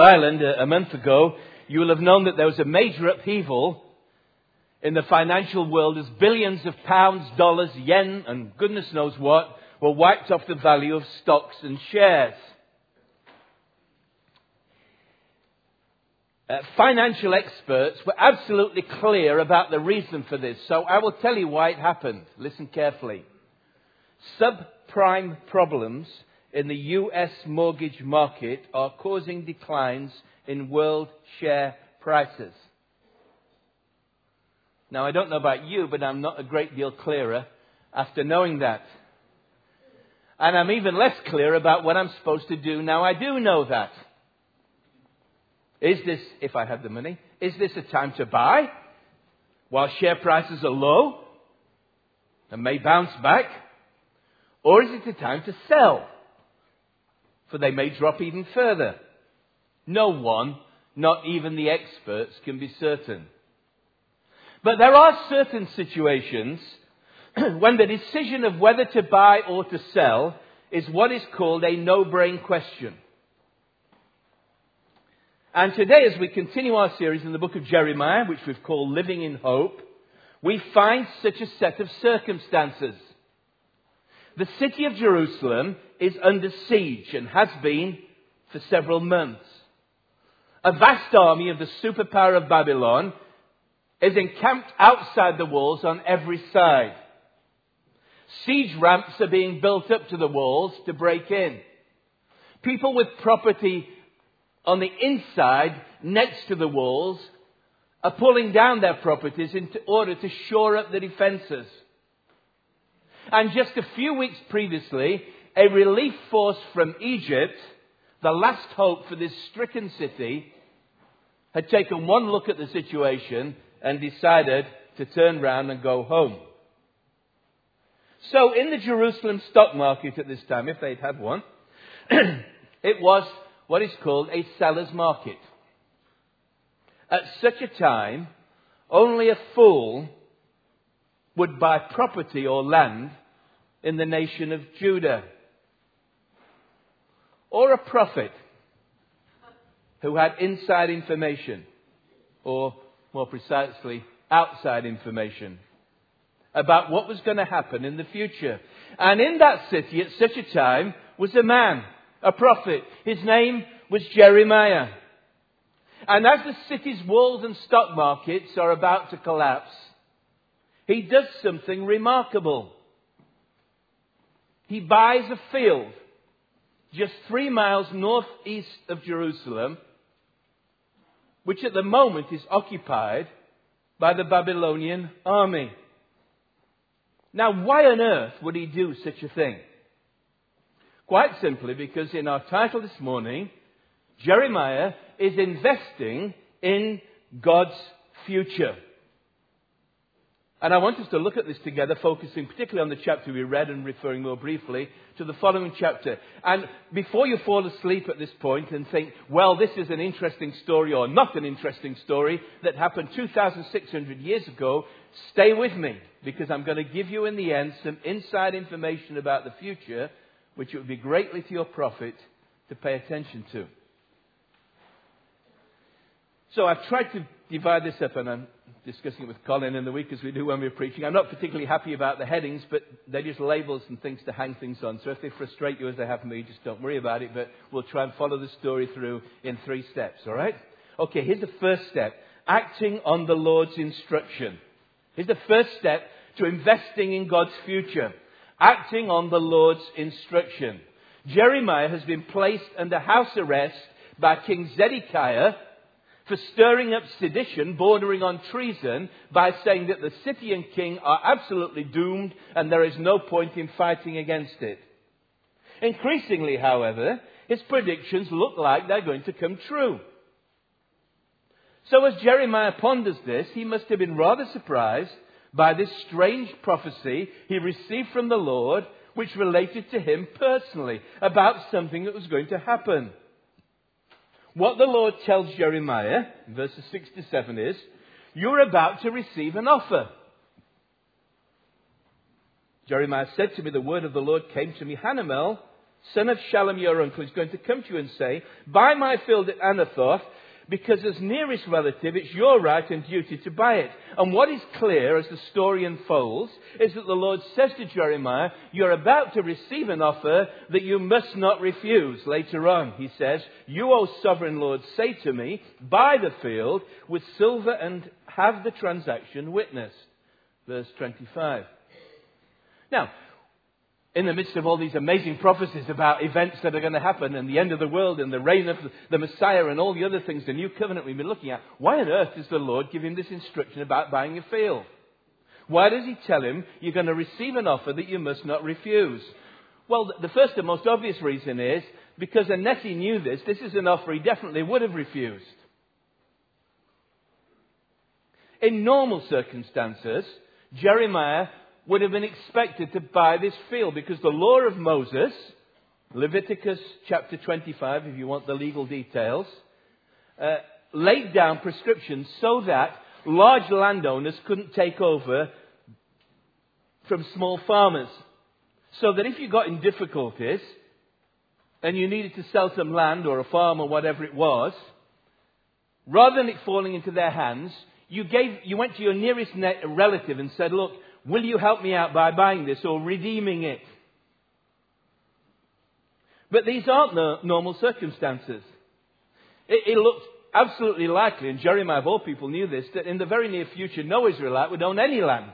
Ireland a, a month ago, you will have known that there was a major upheaval in the financial world as billions of pounds, dollars, yen, and goodness knows what were wiped off the value of stocks and shares. Uh, financial experts were absolutely clear about the reason for this, so I will tell you why it happened. Listen carefully. Subprime problems in the US mortgage market are causing declines in world share prices. Now, I don't know about you, but I'm not a great deal clearer after knowing that. And I'm even less clear about what I'm supposed to do now I do know that. Is this, if I had the money, is this a time to buy while share prices are low and may bounce back? Or is it a time to sell? For they may drop even further. No one, not even the experts, can be certain. But there are certain situations when the decision of whether to buy or to sell is what is called a no-brain question. And today, as we continue our series in the book of Jeremiah, which we've called Living in Hope, we find such a set of circumstances. The city of Jerusalem is under siege and has been for several months. A vast army of the superpower of Babylon is encamped outside the walls on every side. Siege ramps are being built up to the walls to break in. People with property on the inside, next to the walls, are pulling down their properties in order to shore up the defences. And just a few weeks previously, a relief force from Egypt, the last hope for this stricken city, had taken one look at the situation and decided to turn round and go home. So in the Jerusalem stock market at this time, if they'd had one, it was what is called a seller's market. At such a time, only a fool would buy property or land in the nation of Judah. Or a prophet who had inside information, or more precisely, outside information about what was going to happen in the future. And in that city at such a time was a man a prophet. His name was Jeremiah. And as the city's walls and stock markets are about to collapse, he does something remarkable. He buys a field just three miles northeast of Jerusalem, which at the moment is occupied by the Babylonian army. Now, why on earth would he do such a thing? Quite simply because in our title this morning, Jeremiah is investing in God's future. And I want us to look at this together, focusing particularly on the chapter we read and referring more briefly to the following chapter. And before you fall asleep at this point and think, well, this is an interesting story or not an interesting story that happened 2,600 years ago, stay with me because I'm going to give you in the end some inside information about the future which it would be greatly to your profit to pay attention to. So I've tried to divide this up, and I'm discussing it with Colin in the week as we do when we're preaching. I'm not particularly happy about the headings, but they're just labels and things to hang things on. So if they frustrate you as they have me, just don't worry about it. But we'll try and follow the story through in three steps, all right? Okay, here's the first step acting on the Lord's instruction. Here's the first step to investing in God's future acting on the Lord's instruction. Jeremiah has been placed under house arrest by King Zedekiah for stirring up sedition bordering on treason by saying that the city and king are absolutely doomed and there is no point in fighting against it. Increasingly, however, his predictions look like they're going to come true. So as Jeremiah ponders this, he must have been rather surprised by this strange prophecy he received from the Lord, which related to him personally about something that was going to happen. What the Lord tells Jeremiah, verses 6 to 7, is You're about to receive an offer. Jeremiah said to me, The word of the Lord came to me, Hanamel, son of Shallum, your uncle, is going to come to you and say, Buy my field at Anathoth, because as nearest relative, it's your right and duty to buy it. And what is clear as the story unfolds is that the Lord says to Jeremiah, You're about to receive an offer that you must not refuse. Later on, he says, You, O sovereign Lord, say to me, Buy the field with silver and have the transaction witnessed. Verse 25. Now, in the midst of all these amazing prophecies about events that are going to happen and the end of the world and the reign of the Messiah and all the other things, the new covenant we've been looking at, why on earth does the Lord give him this instruction about buying a field? Why does he tell him you're going to receive an offer that you must not refuse? Well, the first and most obvious reason is because unless he knew this, this is an offer he definitely would have refused. In normal circumstances, Jeremiah would have been expected to buy this field because the law of Moses, Leviticus chapter 25, if you want the legal details, uh, laid down prescriptions so that large landowners couldn't take over from small farmers. So that if you got in difficulties and you needed to sell some land or a farm or whatever it was, rather than it falling into their hands, you gave, you went to your nearest relative and said, look, Will you help me out by buying this or redeeming it? But these aren't the normal circumstances. It, it looked absolutely likely, and Jeremiah of all people knew this, that in the very near future no Israelite would own any land.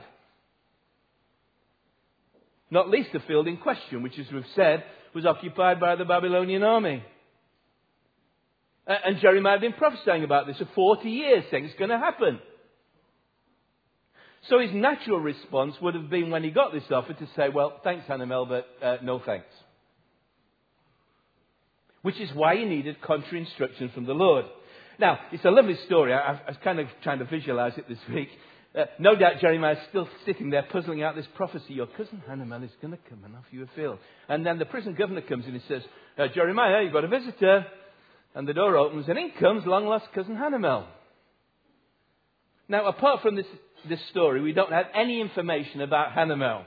Not least the field in question, which as we've said, was occupied by the Babylonian army. And Jeremiah had been prophesying about this for 40 years, saying it's going to happen. So his natural response would have been when he got this offer to say, well, thanks, Hanamel, but uh, no thanks. Which is why he needed contrary instruction from the Lord. Now, it's a lovely story. I, I was kind of trying to visualize it this week. Uh, no doubt Jeremiah is still sitting there puzzling out this prophecy. Your cousin Hanamel is going to come and offer you a field. And then the prison governor comes in and says, uh, Jeremiah, you've got a visitor. And the door opens and in comes long lost cousin Hanamel. Now, apart from this this story, we don't have any information about Hanamel.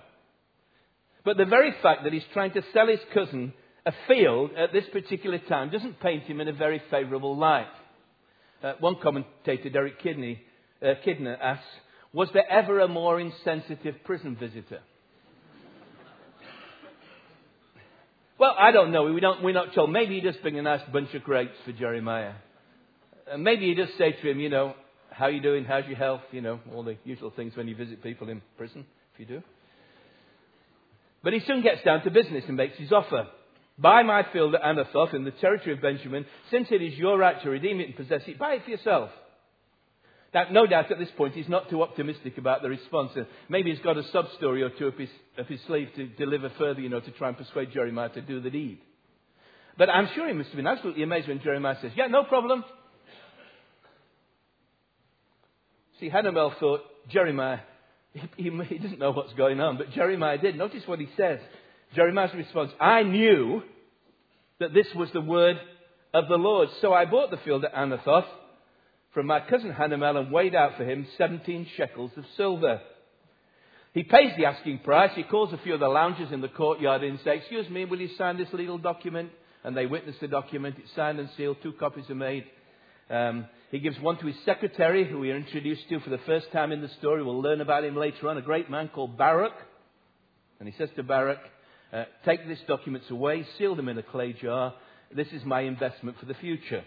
But the very fact that he's trying to sell his cousin a field at this particular time doesn't paint him in a very favourable light. Uh, one commentator, Derek Kidney, uh, Kidner, asks, Was there ever a more insensitive prison visitor? well, I don't know. We don't, we're not told. Maybe he just bring a nice bunch of grapes for Jeremiah. Uh, maybe he just say to him, you know, how you doing? How's your health? You know, all the usual things when you visit people in prison, if you do. But he soon gets down to business and makes his offer. Buy my field at Anathoth in the territory of Benjamin, since it is your right to redeem it and possess it, buy it for yourself. Now, no doubt at this point he's not too optimistic about the response. Uh, maybe he's got a sub story or two up his, up his sleeve to deliver further, you know, to try and persuade Jeremiah to do the deed. But I'm sure he must have been absolutely amazed when Jeremiah says, Yeah, no problem. See, Hanamel thought Jeremiah, he, he, doesn't know what's going on, but Jeremiah did. Notice what he says. Jeremiah's response, I knew that this was the word of the Lord. So I bought the field at Anathoth from my cousin Hanamel and weighed out for him 17 shekels of silver. He pays the asking price. He calls a few of the loungers in the courtyard in and says, Excuse me, will you sign this legal document? And they witness the document. It's signed and sealed. Two copies are made. Um, he gives one to his secretary, who we are introduced to for the first time in the story. We'll learn about him later on, a great man called Baruch. And he says to Baruch, uh, Take these documents away, seal them in a clay jar. This is my investment for the future.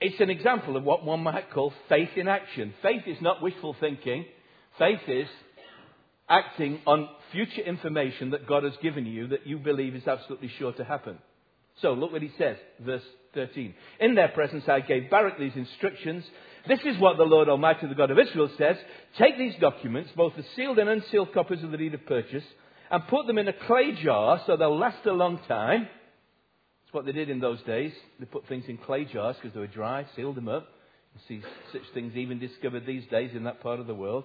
It's an example of what one might call faith in action. Faith is not wishful thinking, faith is acting on future information that God has given you that you believe is absolutely sure to happen. So look what he says, verse 13. In their presence I gave Baruch these instructions. This is what the Lord Almighty, the God of Israel, says. Take these documents, both the sealed and unsealed copies of the deed of purchase, and put them in a clay jar so they'll last a long time. That's what they did in those days. They put things in clay jars because they were dry, sealed them up. You see such things even discovered these days in that part of the world.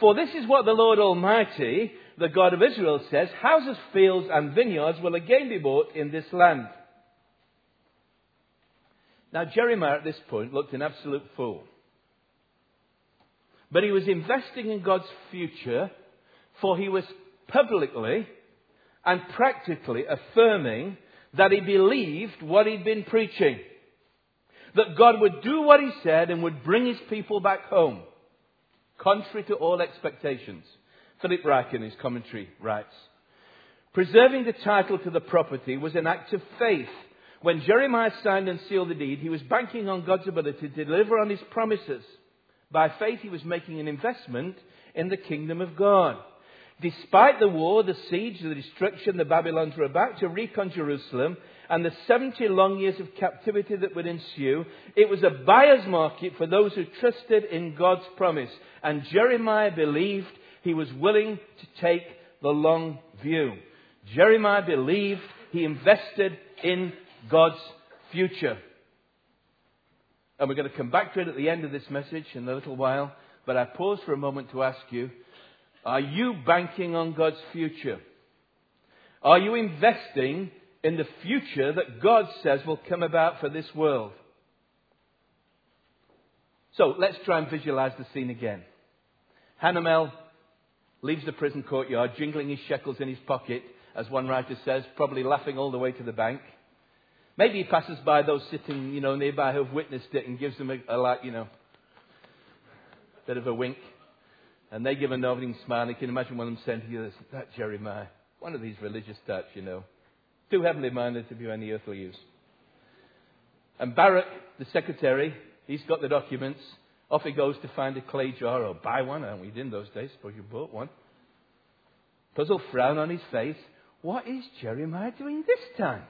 For this is what the Lord Almighty, the God of Israel, says Houses, fields, and vineyards will again be bought in this land. Now, Jeremiah at this point looked an absolute fool. But he was investing in God's future, for he was publicly and practically affirming that he believed what he'd been preaching. That God would do what he said and would bring his people back home, contrary to all expectations. Philip Ryken in his commentary writes, Preserving the title to the property was an act of faith. When Jeremiah signed and sealed the deed, he was banking on God's ability to deliver on his promises. By faith, he was making an investment in the kingdom of God. Despite the war, the siege, the destruction the Babylons were about to wreak on Jerusalem, and the 70 long years of captivity that would ensue, it was a buyer's market for those who trusted in God's promise. And Jeremiah believed he was willing to take the long view. Jeremiah believed he invested in God's future. And we're going to come back to it at the end of this message in a little while. But I pause for a moment to ask you are you banking on God's future? Are you investing in the future that God says will come about for this world? So let's try and visualize the scene again. Hanamel leaves the prison courtyard, jingling his shekels in his pocket, as one writer says, probably laughing all the way to the bank. Maybe he passes by those sitting, you know, nearby who've witnessed it and gives them a, a like, you know, bit of a wink. And they give a nodding smile. You can imagine one of them saying to you, that Jeremiah, one of these religious types, you know, too heavenly minded to be of any earthly use. And Baruch, the secretary, he's got the documents. Off he goes to find a clay jar or buy one. Aren't we in those days? Suppose you bought one. Puzzled frown on his face. What is Jeremiah doing this time?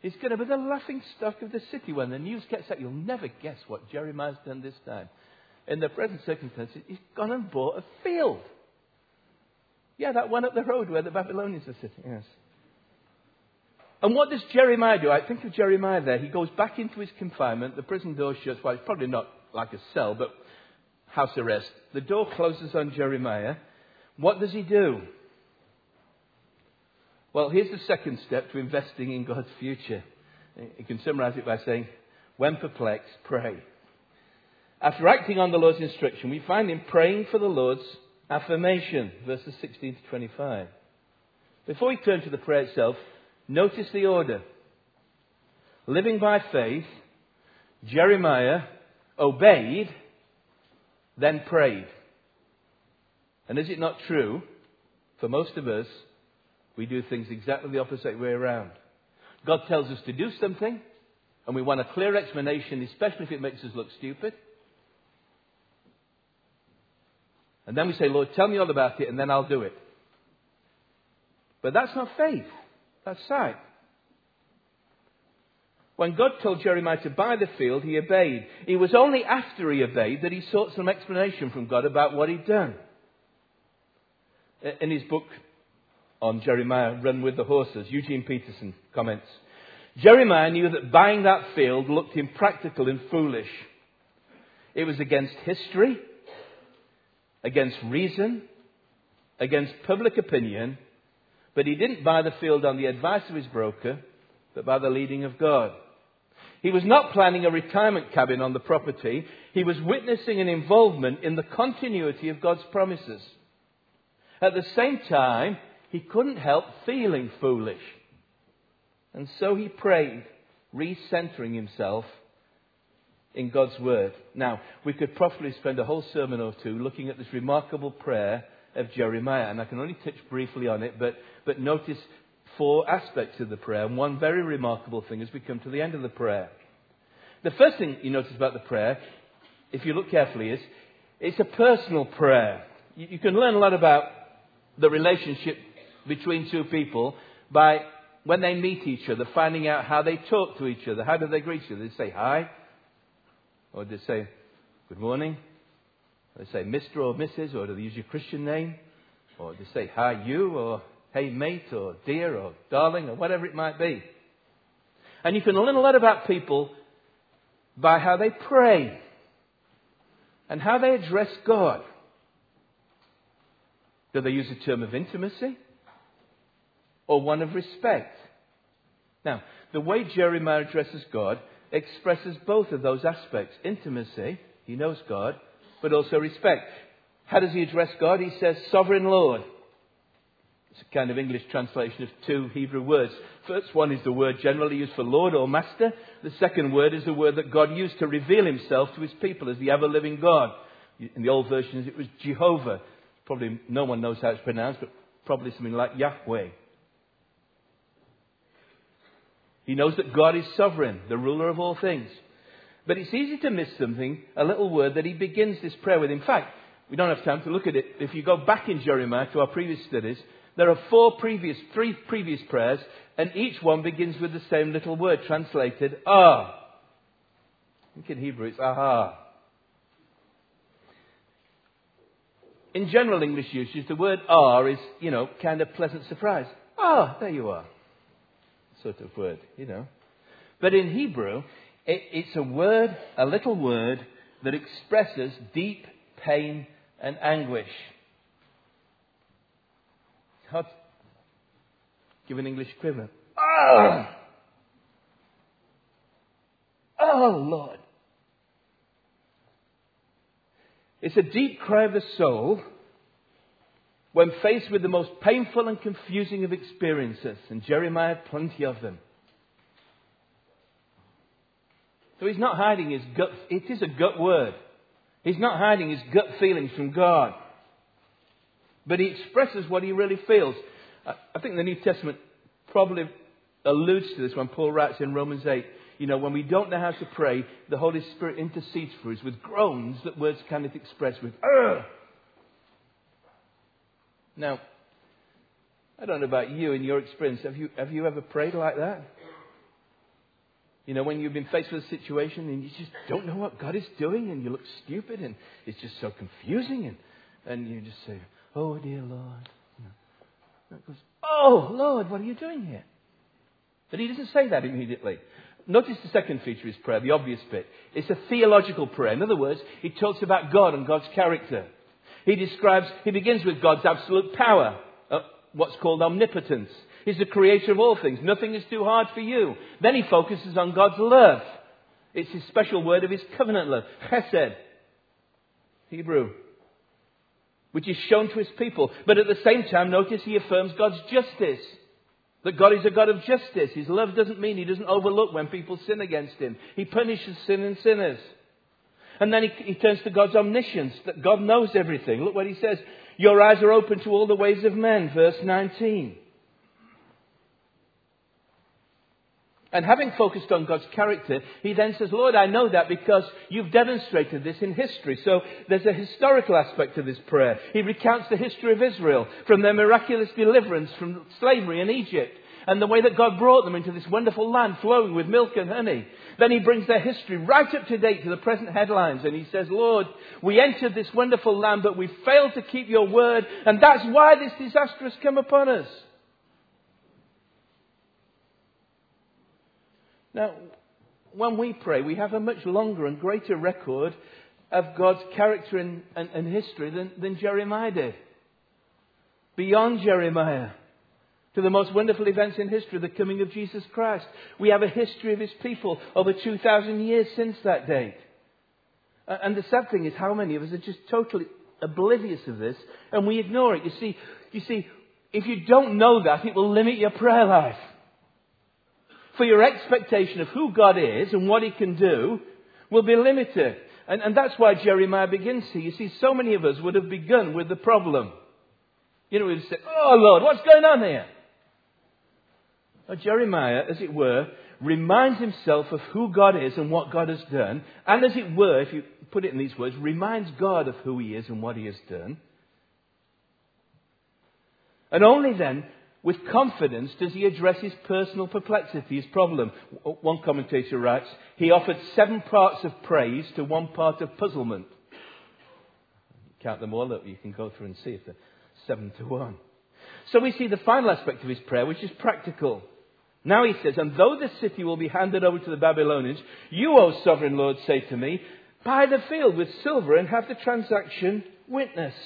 He's going to be the laughing stock of the city when the news gets out. You'll never guess what Jeremiah's done this time. In the present circumstances, he's gone and bought a field. Yeah, that one up the road where the Babylonians are sitting. Yes. And what does Jeremiah do? I think of Jeremiah there. He goes back into his confinement. The prison door shuts. Well, it's probably not like a cell, but house arrest. The door closes on Jeremiah. What does he do? Well, here's the second step to investing in God's future. You can summarize it by saying, when perplexed, pray. After acting on the Lord's instruction, we find him praying for the Lord's affirmation, verses 16 to 25. Before we turn to the prayer itself, notice the order. Living by faith, Jeremiah obeyed, then prayed. And is it not true for most of us we do things exactly the opposite way around. God tells us to do something, and we want a clear explanation, especially if it makes us look stupid. And then we say, Lord, tell me all about it, and then I'll do it. But that's not faith. That's sight. When God told Jeremiah to buy the field, he obeyed. It was only after he obeyed that he sought some explanation from God about what he'd done. In his book, on Jeremiah, Run with the Horses. Eugene Peterson comments Jeremiah knew that buying that field looked impractical and foolish. It was against history, against reason, against public opinion, but he didn't buy the field on the advice of his broker, but by the leading of God. He was not planning a retirement cabin on the property. He was witnessing an involvement in the continuity of God's promises. At the same time, he couldn't help feeling foolish. And so he prayed, recentering himself in God's Word. Now, we could probably spend a whole sermon or two looking at this remarkable prayer of Jeremiah, and I can only touch briefly on it, but, but notice four aspects of the prayer, and one very remarkable thing as we come to the end of the prayer. The first thing you notice about the prayer, if you look carefully, is it's a personal prayer. You, you can learn a lot about the relationship between two people by when they meet each other, finding out how they talk to each other. How do they greet each other? They say hi, or they say good morning, or they say Mr. or Mrs., or do they use your Christian name, or they say hi you, or hey mate, or dear, or darling, or whatever it might be. And you can learn a lot about people by how they pray and how they address God. Do they use a term of intimacy? or one of respect. Now, the way Jeremiah addresses God expresses both of those aspects intimacy, he knows God, but also respect. How does he address God? He says, Sovereign Lord. It's a kind of English translation of two Hebrew words. First one is the word generally used for Lord or Master. The second word is the word that God used to reveal himself to his people as the ever living God. In the old versions, it was Jehovah. Probably no one knows how it's pronounced, but probably something like Yahweh. He knows that God is sovereign, the ruler of all things. But it's easy to miss something, a little word that he begins this prayer with. In fact, we don't have time to look at it. If you go back in Jeremiah to our previous studies, there are four previous, three previous prayers, and each one begins with the same little word translated, ah. I think in Hebrew it's aha. In general English usage, the word ah is, you know, kind of pleasant surprise. Ah, there you are. Sort of word, you know. But in Hebrew, it, it's a word, a little word, that expresses deep pain and anguish. Hot. Give an English equivalent. Ah! Oh, Lord. It's a deep cry of the soul when faced with the most painful and confusing of experiences, and Jeremiah had plenty of them. So he's not hiding his gut, it is a gut word. He's not hiding his gut feelings from God. But he expresses what he really feels. I think the New Testament probably alludes to this when Paul writes in Romans 8. You know, when we don't know how to pray, the Holy Spirit intercedes for us with groans that words cannot express with, Ugh! Now, I don't know about you in your experience. Have you, have you ever prayed like that? You know, when you've been faced with a situation and you just don't know what God is doing and you look stupid and it's just so confusing and, and you just say, Oh, dear Lord. You know, goes, Oh, Lord, what are you doing here? But he doesn't say that immediately. Notice the second feature his prayer, the obvious bit. It's a theological prayer. In other words, he talks about God and God's character. He describes, he begins with God's absolute power, uh, what's called omnipotence. He's the creator of all things. Nothing is too hard for you. Then he focuses on God's love. It's his special word of his covenant love. Chesed. Hebrew. Which is shown to his people. But at the same time, notice he affirms God's justice. That God is a God of justice. His love doesn't mean he doesn't overlook when people sin against him. He punishes sin and sinners. And then he, he, turns to God's omniscience, that God knows everything. Look what he says. Your eyes are open to all the ways of men, verse 19. And having focused on God's character, he then says, Lord, I know that because you've demonstrated this in history. So there's a historical aspect to this prayer. He recounts the history of Israel from their miraculous deliverance from slavery in Egypt and the way that God brought them into this wonderful land flowing with milk and honey. Then he brings their history right up to date to the present headlines and he says, Lord, we entered this wonderful land, but we failed to keep your word, and that's why this disaster has come upon us. Now, when we pray, we have a much longer and greater record of God's character and, and, and history than, than Jeremiah did. Beyond Jeremiah, to the most wonderful events in history, the coming of Jesus Christ. We have a history of his people over 2,000 years since that date. And the sad thing is how many of us are just totally oblivious of this and we ignore it. You see, you see, if you don't know that, it will limit your prayer life for your expectation of who God is and what He can do will be limited. And, and that's why Jeremiah begins here. You see, so many of us would have begun with the problem. You know, we'd say, Oh Lord, what's going on here? Now, Jeremiah, as it were, reminds himself of who God is and what God has done. And as it were, if you put it in these words, reminds God of who He is and what He has done. And only then with confidence does he address his personal perplexity, his problem. One commentator writes, he offered seven parts of praise to one part of puzzlement. Count them all up, you can go through and see if they're seven to one. So we see the final aspect of his prayer, which is practical. Now he says, And though the city will be handed over to the Babylonians, you, O sovereign Lord, say to me, Buy the field with silver and have the transaction witnessed.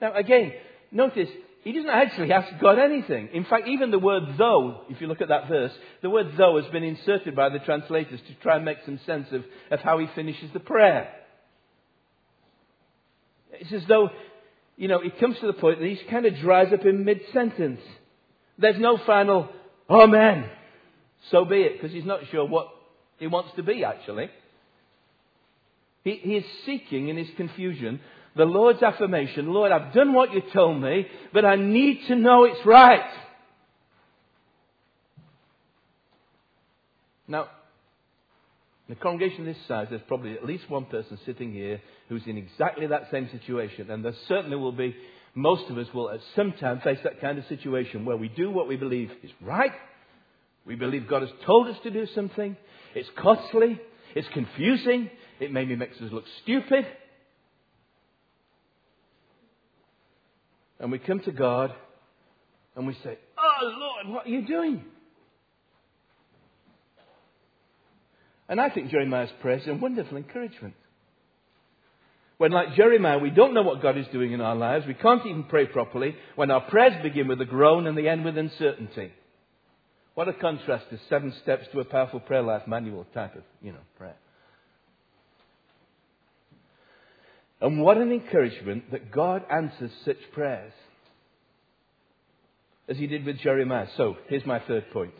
Now again, notice he doesn't actually ask God anything. In fact, even the word though, if you look at that verse, the word though has been inserted by the translators to try and make some sense of, of how he finishes the prayer. It's as though you know, it comes to the point that he kind of dries up in mid sentence. There's no final, Amen. So be it, because he's not sure what he wants to be, actually. He, he is seeking in his confusion the Lord's affirmation Lord, I've done what you told me, but I need to know it's right. Now, in a congregation this size, there's probably at least one person sitting here who's in exactly that same situation. And there certainly will be, most of us will at some time face that kind of situation where we do what we believe is right. We believe God has told us to do something. It's costly. It's confusing. It maybe makes us look stupid. And we come to God and we say, Oh Lord, what are you doing? And I think Jeremiah's prayer is a wonderful encouragement. When, like Jeremiah, we don't know what God is doing in our lives, we can't even pray properly, when our prayers begin with a groan and they end with uncertainty. What a contrast to seven steps to a powerful prayer life manual type of, you know, prayer. And what an encouragement that God answers such prayers. As he did with Jeremiah. So, here's my third point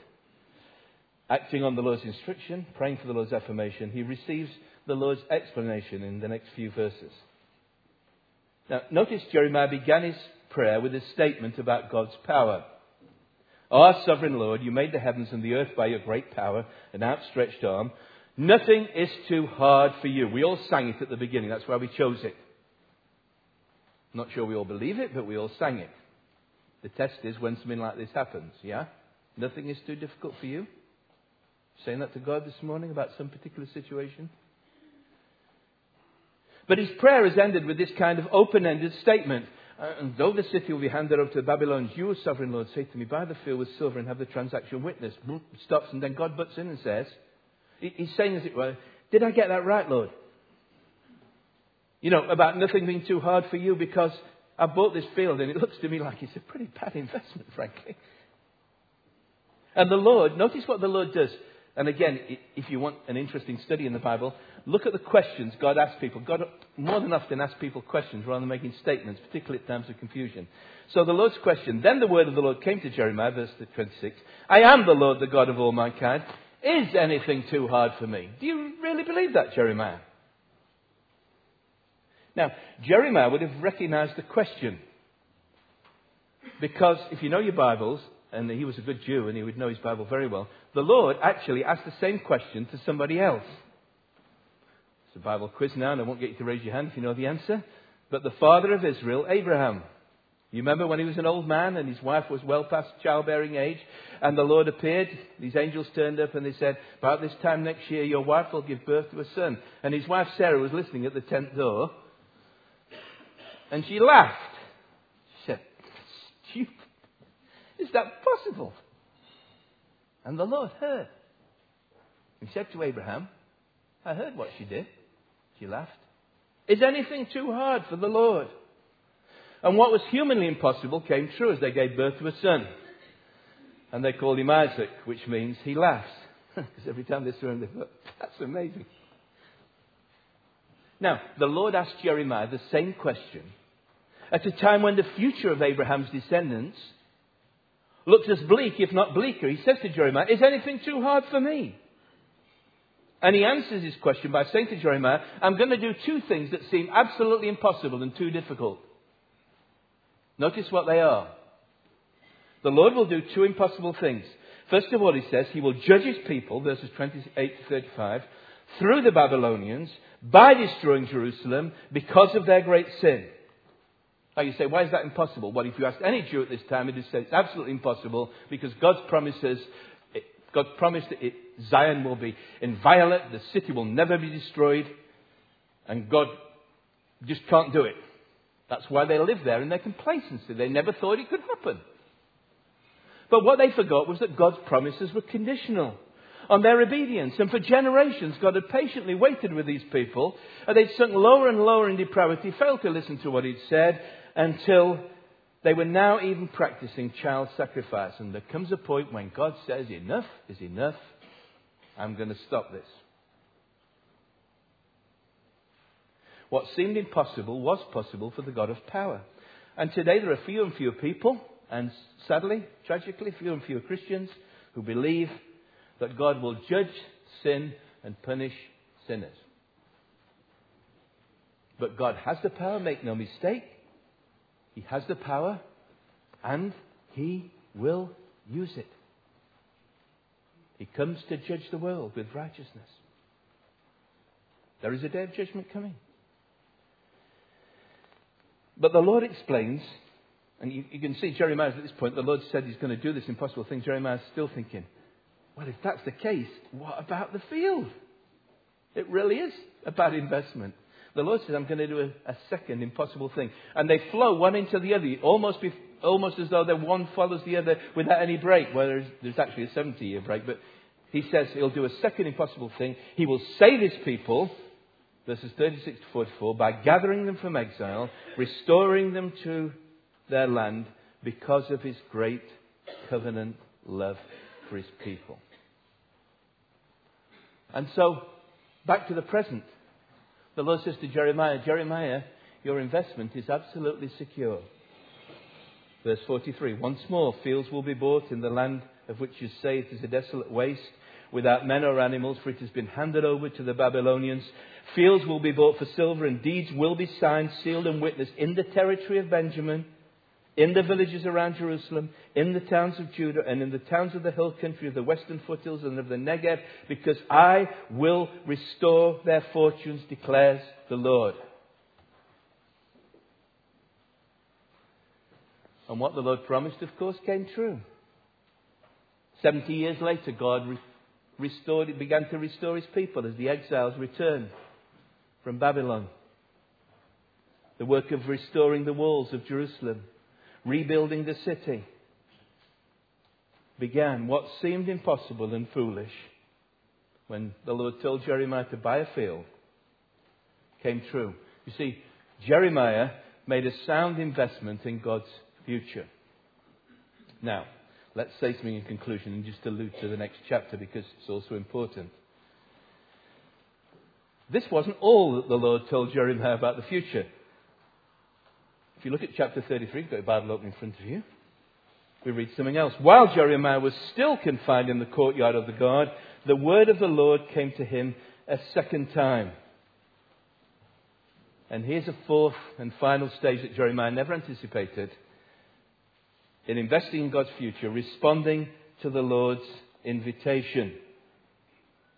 acting on the Lord's instruction, praying for the Lord's affirmation, he receives the Lord's explanation in the next few verses. Now, notice Jeremiah began his prayer with a statement about God's power. Our sovereign Lord, you made the heavens and the earth by your great power and outstretched arm. Nothing is too hard for you. We all sang it at the beginning. That's why we chose it. Not sure we all believe it, but we all sang it. The test is when something like this happens, yeah? Nothing is too difficult for you? Saying that to God this morning about some particular situation? But his prayer is ended with this kind of open ended statement. Uh, and though the city will be handed over to the Babylonians, you, sovereign Lord, say to me, Buy the field with silver and have the transaction witnessed. Stops, and then God butts in and says, He's saying, as it were, Did I get that right, Lord? You know, about nothing being too hard for you because I bought this field and it looks to me like it's a pretty bad investment, frankly. And the Lord, notice what the Lord does. And again, if you want an interesting study in the Bible, look at the questions God asks people. God more than often asks people questions rather than making statements, particularly at times of confusion. So the Lord's question, then the word of the Lord came to Jeremiah, verse 26. I am the Lord, the God of all mankind. Is anything too hard for me? Do you really believe that, Jeremiah? Now, Jeremiah would have recognized the question. Because if you know your Bibles, and he was a good Jew and he would know his Bible very well, the Lord actually asked the same question to somebody else. It's a Bible quiz now, and I won't get you to raise your hand if you know the answer. But the father of Israel, Abraham. You remember when he was an old man and his wife was well past childbearing age, and the Lord appeared? These angels turned up and they said, About this time next year, your wife will give birth to a son. And his wife Sarah was listening at the tent door, and she laughed. She said, Stupid. Is that possible? And the Lord heard. He said to Abraham, I heard what she did. She laughed. Is anything too hard for the Lord? And what was humanly impossible came true as they gave birth to a son. And they called him Isaac, which means he laughs. Because every time they saw him, they thought, that's amazing. Now, the Lord asked Jeremiah the same question at a time when the future of Abraham's descendants looks as bleak, if not bleaker. He says to Jeremiah, Is anything too hard for me? And he answers his question by saying to Jeremiah, I'm going to do two things that seem absolutely impossible and too difficult. Notice what they are. The Lord will do two impossible things. First of all, he says he will judge his people, verses 28 to 35, through the Babylonians by destroying Jerusalem because of their great sin. Now you say, why is that impossible? Well, if you ask any Jew at this time, it is said it's absolutely impossible because God's promises, God promised that it, Zion will be inviolate, the city will never be destroyed, and God just can't do it. That's why they live there in their complacency. They never thought it could happen. But what they forgot was that God's promises were conditional on their obedience. And for generations, God had patiently waited with these people, and they'd sunk lower and lower in depravity, failed to listen to what He'd said, until they were now even practicing child sacrifice. And there comes a point when God says, Enough is enough. I'm going to stop this. What seemed impossible was possible for the God of power. And today there are fewer and fewer people, and sadly, tragically, fewer and fewer Christians who believe that God will judge sin and punish sinners. But God has the power, make no mistake. He has the power, and He will use it. He comes to judge the world with righteousness. There is a day of judgment coming. But the Lord explains, and you, you can see Jeremiah at this point, the Lord said he's going to do this impossible thing. Jeremiah's still thinking, well, if that's the case, what about the field? It really is a bad investment. The Lord says, I'm going to do a, a second impossible thing. And they flow one into the other, almost, be, almost as though the one follows the other without any break. Well, there's, there's actually a 70 year break, but he says he'll do a second impossible thing. He will save his people verses 36 to 44, by gathering them from exile, restoring them to their land because of his great covenant love for his people. And so, back to the present. The Lord says to Jeremiah, Jeremiah, your investment is absolutely secure. Verse 43 Once more, fields will be bought in the land of which you say it is a desolate waste, without men or animals, for it has been handed over to the Babylonians. Fields will be bought for silver, and deeds will be signed, sealed, and witnessed in the territory of Benjamin, in the villages around Jerusalem, in the towns of Judah, and in the towns of the hill country of the western foothills and of the Negev, because I will restore their fortunes, declares the Lord. And what the Lord promised, of course, came true. Seventy years later, God restored, began to restore his people as the exiles returned from Babylon. The work of restoring the walls of Jerusalem, rebuilding the city, began what seemed impossible and foolish when the Lord told Jeremiah to buy a field came true. You see, Jeremiah made a sound investment in God's future. Now, let's say something in conclusion and just allude to the next chapter because it's also important. This wasn't all that the Lord told Jeremiah about the future. If you look at chapter 33, you've got a Bible open in front of you. We read something else. While Jeremiah was still confined in the courtyard of the guard, the word of the Lord came to him a second time. And here's a fourth and final stage that Jeremiah never anticipated in investing in God's future, responding to the Lord's invitation.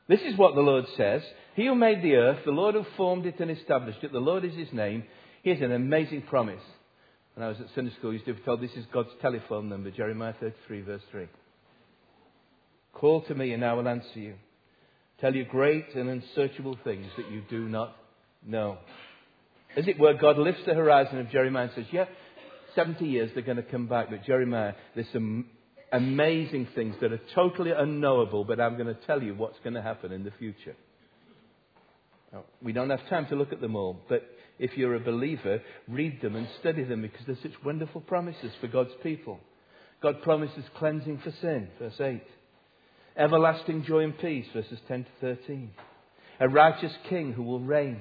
This is what the Lord says. He who made the earth, the Lord who formed it and established it, the Lord is his name. Here's an amazing promise. When I was at Sunday school, I used to be told this is God's telephone number, Jeremiah 33, verse 3. Call to me and I will answer you. Tell you great and unsearchable things that you do not know. As it were, God lifts the horizon of Jeremiah and says, Yeah, 70 years they're going to come back, but Jeremiah, there's some amazing things that are totally unknowable, but I'm going to tell you what's going to happen in the future. Now, we don't have time to look at them all, but if you're a believer, read them and study them because they're such wonderful promises for God's people. God promises cleansing for sin, verse 8. Everlasting joy and peace, verses 10 to 13. A righteous king who will reign.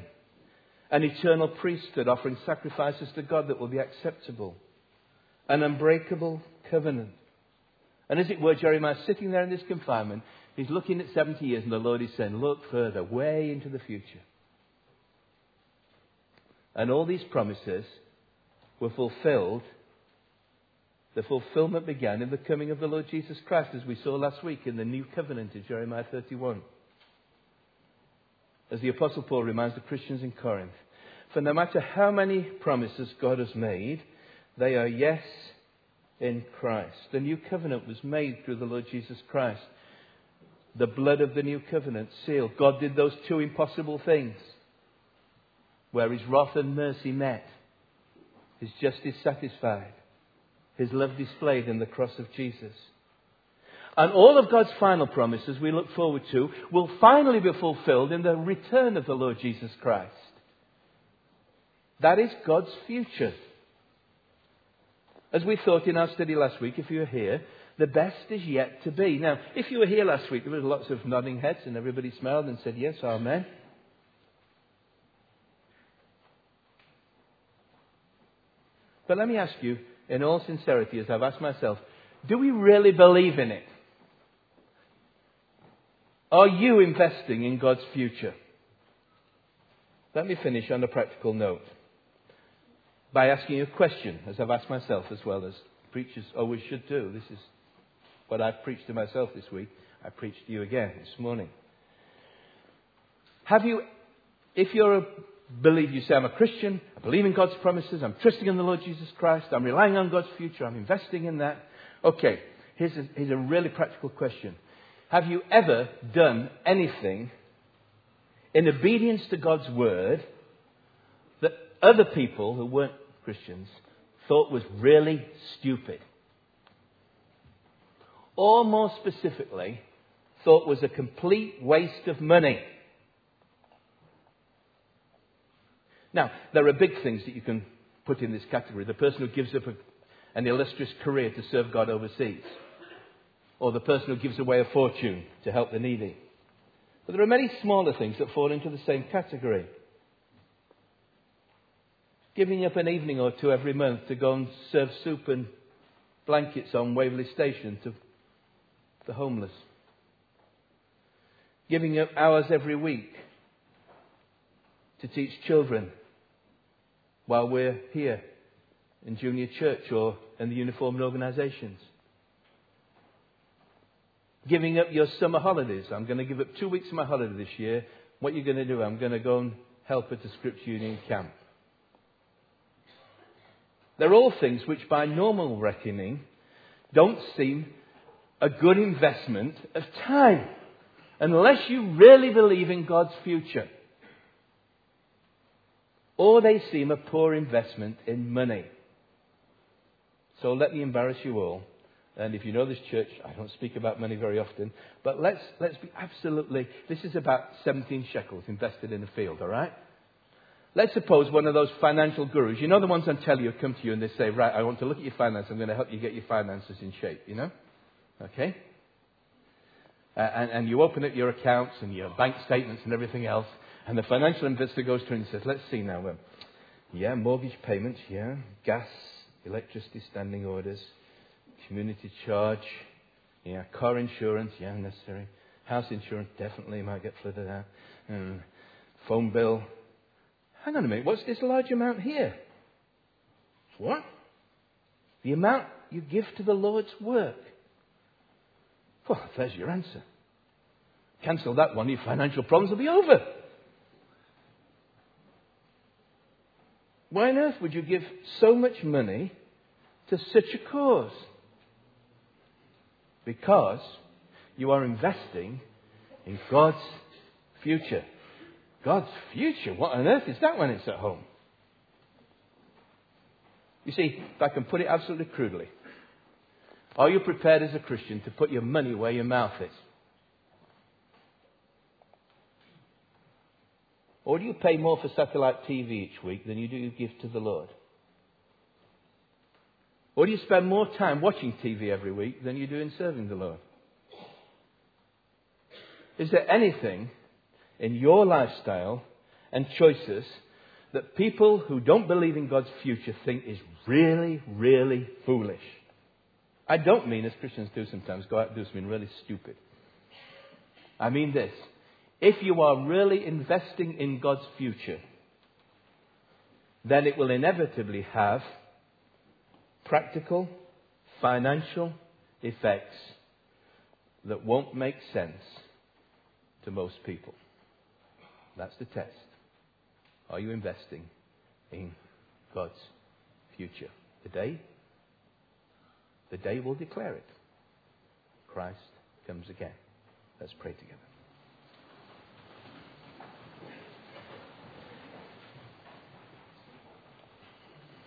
An eternal priesthood offering sacrifices to God that will be acceptable. An unbreakable covenant. And as it were, Jeremiah sitting there in this confinement, he's looking at 70 years, and the Lord is saying, Look further, way into the future. And all these promises were fulfilled. The fulfillment began in the coming of the Lord Jesus Christ, as we saw last week in the new covenant in Jeremiah 31. As the Apostle Paul reminds the Christians in Corinth, for no matter how many promises God has made, they are yes in Christ. The new covenant was made through the Lord Jesus Christ. The blood of the new covenant sealed. God did those two impossible things where his wrath and mercy met, his justice satisfied, his love displayed in the cross of Jesus. And all of God's final promises we look forward to will finally be fulfilled in the return of the Lord Jesus Christ. That is God's future. As we thought in our study last week, if you were here, the best is yet to be. Now, if you were here last week, there was lots of nodding heads and everybody smiled and said, Yes, Amen. But let me ask you, in all sincerity, as I've asked myself, do we really believe in it? Are you investing in God's future? Let me finish on a practical note by asking you a question, as I've asked myself as well as preachers always should do. This is what I've preached to myself this week. I preached to you again this morning. Have you, if you're a believer, you say, I'm a Christian, I believe in God's promises, I'm trusting in the Lord Jesus Christ, I'm relying on God's future, I'm investing in that. Okay, here's a, here's a really practical question. Have you ever done anything in obedience to God's word that other people who weren't Christians thought was really stupid? Or more specifically, thought was a complete waste of money? Now, there are big things that you can put in this category. The person who gives up a, an illustrious career to serve God overseas or the person who gives away a fortune to help the needy. But there are many smaller things that fall into the same category. Giving up an evening or two every month to go and serve soup and blankets on Waverley Station to the homeless. Giving up hours every week to teach children while we're here in junior church or in the uniformed organisations giving up your summer holidays. I'm going to give up two weeks of my holiday this year. What are you're going to do, I'm going to go and help at a Scripture Union camp. They're all things which, by normal reckoning, don't seem a good investment of time unless you really believe in God's future. Or they seem a poor investment in money. So let me embarrass you all and if you know this church, I don't speak about money very often, but let's, let's be absolutely, this is about 17 shekels invested in a field, all right? Let's suppose one of those financial gurus, you know the ones on telly who come to you and they say, right, I want to look at your finances, I'm going to help you get your finances in shape, you know? Okay? Uh, and, and you open up your accounts and your bank statements and everything else, and the financial investor goes through and says, let's see now, um, yeah, mortgage payments, yeah, gas, electricity standing orders, community charge, yeah, car insurance, yeah, necessary. House insurance, definitely might get flooded out. Um, phone bill. Hang on a minute, what's this large amount here? What? The amount you give to the Lord's work. Well, there's your answer. Cancel that one, your financial problems will be over. Why on earth would you give so much money to such a cause? Because you are investing in God's future. God's future? What on earth is that when it's at home? You see, if I can put it absolutely crudely, are you prepared as a Christian to put your money where your mouth is? Or do you pay more for satellite TV each week than you do give to the Lord? Or do you spend more time watching TV every week than you do in serving the Lord? Is there anything in your lifestyle and choices that people who don't believe in God's future think is really, really foolish? I don't mean, as Christians do sometimes, go out and do something really stupid. I mean this. If you are really investing in God's future, then it will inevitably have practical, financial effects that won't make sense to most people. That's the test. Are you investing in God's future? The day, the day will declare it. Christ comes again. Let's pray together.